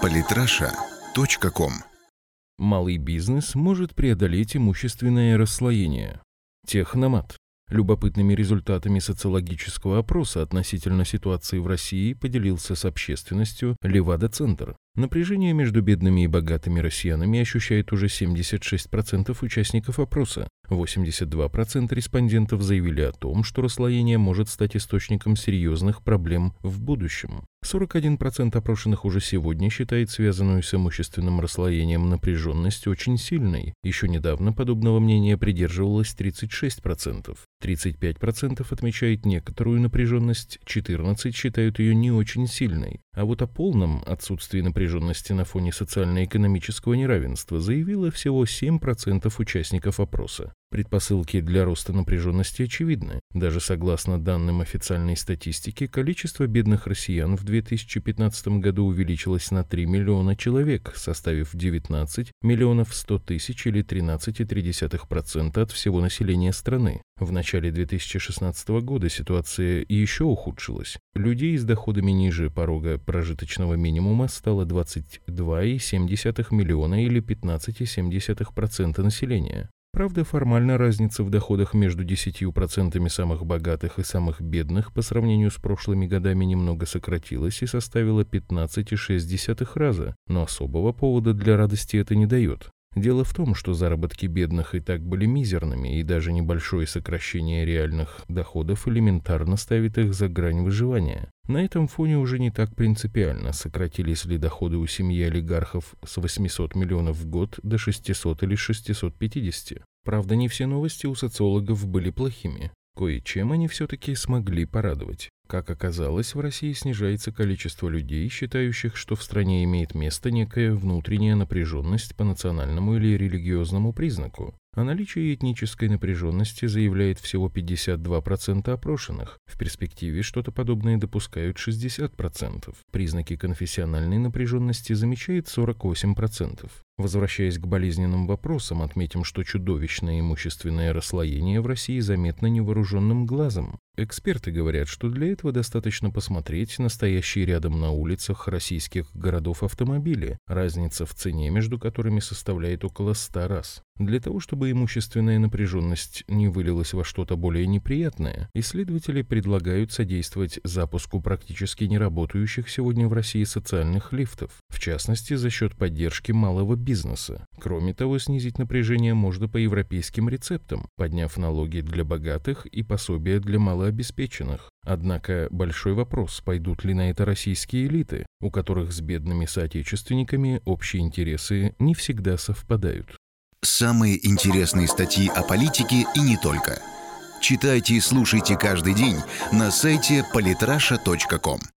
Политраша.ком Малый бизнес может преодолеть имущественное расслоение. Техномат. Любопытными результатами социологического опроса относительно ситуации в России поделился с общественностью Левада-центр. Напряжение между бедными и богатыми россиянами ощущает уже 76% участников опроса. 82% респондентов заявили о том, что расслоение может стать источником серьезных проблем в будущем. 41% опрошенных уже сегодня считает связанную с имущественным расслоением напряженность очень сильной. Еще недавно подобного мнения придерживалось 36%. 35% отмечает некоторую напряженность, 14% считают ее не очень сильной. А вот о полном отсутствии напряженности на фоне социально-экономического неравенства заявило всего 7% участников опроса. Предпосылки для роста напряженности очевидны. Даже согласно данным официальной статистики, количество бедных россиян в 2015 году увеличилось на 3 миллиона человек, составив 19 миллионов 100 тысяч или 13,3% от всего населения страны. В начале 2016 года ситуация еще ухудшилась. Людей с доходами ниже порога прожиточного минимума стало 22,7 миллиона или 15,7% населения. Правда, формально разница в доходах между 10% самых богатых и самых бедных по сравнению с прошлыми годами немного сократилась и составила 15,6 раза, но особого повода для радости это не дает. Дело в том, что заработки бедных и так были мизерными, и даже небольшое сокращение реальных доходов элементарно ставит их за грань выживания. На этом фоне уже не так принципиально, сократились ли доходы у семьи олигархов с 800 миллионов в год до 600 или 650. Правда, не все новости у социологов были плохими. Кое-чем они все-таки смогли порадовать. Как оказалось, в России снижается количество людей, считающих, что в стране имеет место некая внутренняя напряженность по национальному или религиозному признаку. О наличии этнической напряженности заявляет всего 52% опрошенных. В перспективе что-то подобное допускают 60%. Признаки конфессиональной напряженности замечает 48%. Возвращаясь к болезненным вопросам, отметим, что чудовищное имущественное расслоение в России заметно невооруженным глазом. Эксперты говорят, что для этого достаточно посмотреть настоящие рядом на улицах российских городов автомобили, разница в цене между которыми составляет около 100 раз. Для того, чтобы имущественная напряженность не вылилась во что-то более неприятное, исследователи предлагают содействовать запуску практически неработающих сегодня в России социальных лифтов, в частности за счет поддержки малого бизнеса. Кроме того, снизить напряжение можно по европейским рецептам, подняв налоги для богатых и пособия для малообеспеченных. Однако большой вопрос, пойдут ли на это российские элиты, у которых с бедными соотечественниками общие интересы не всегда совпадают. Самые интересные статьи о политике и не только. Читайте и слушайте каждый день на сайте polytrasha.com.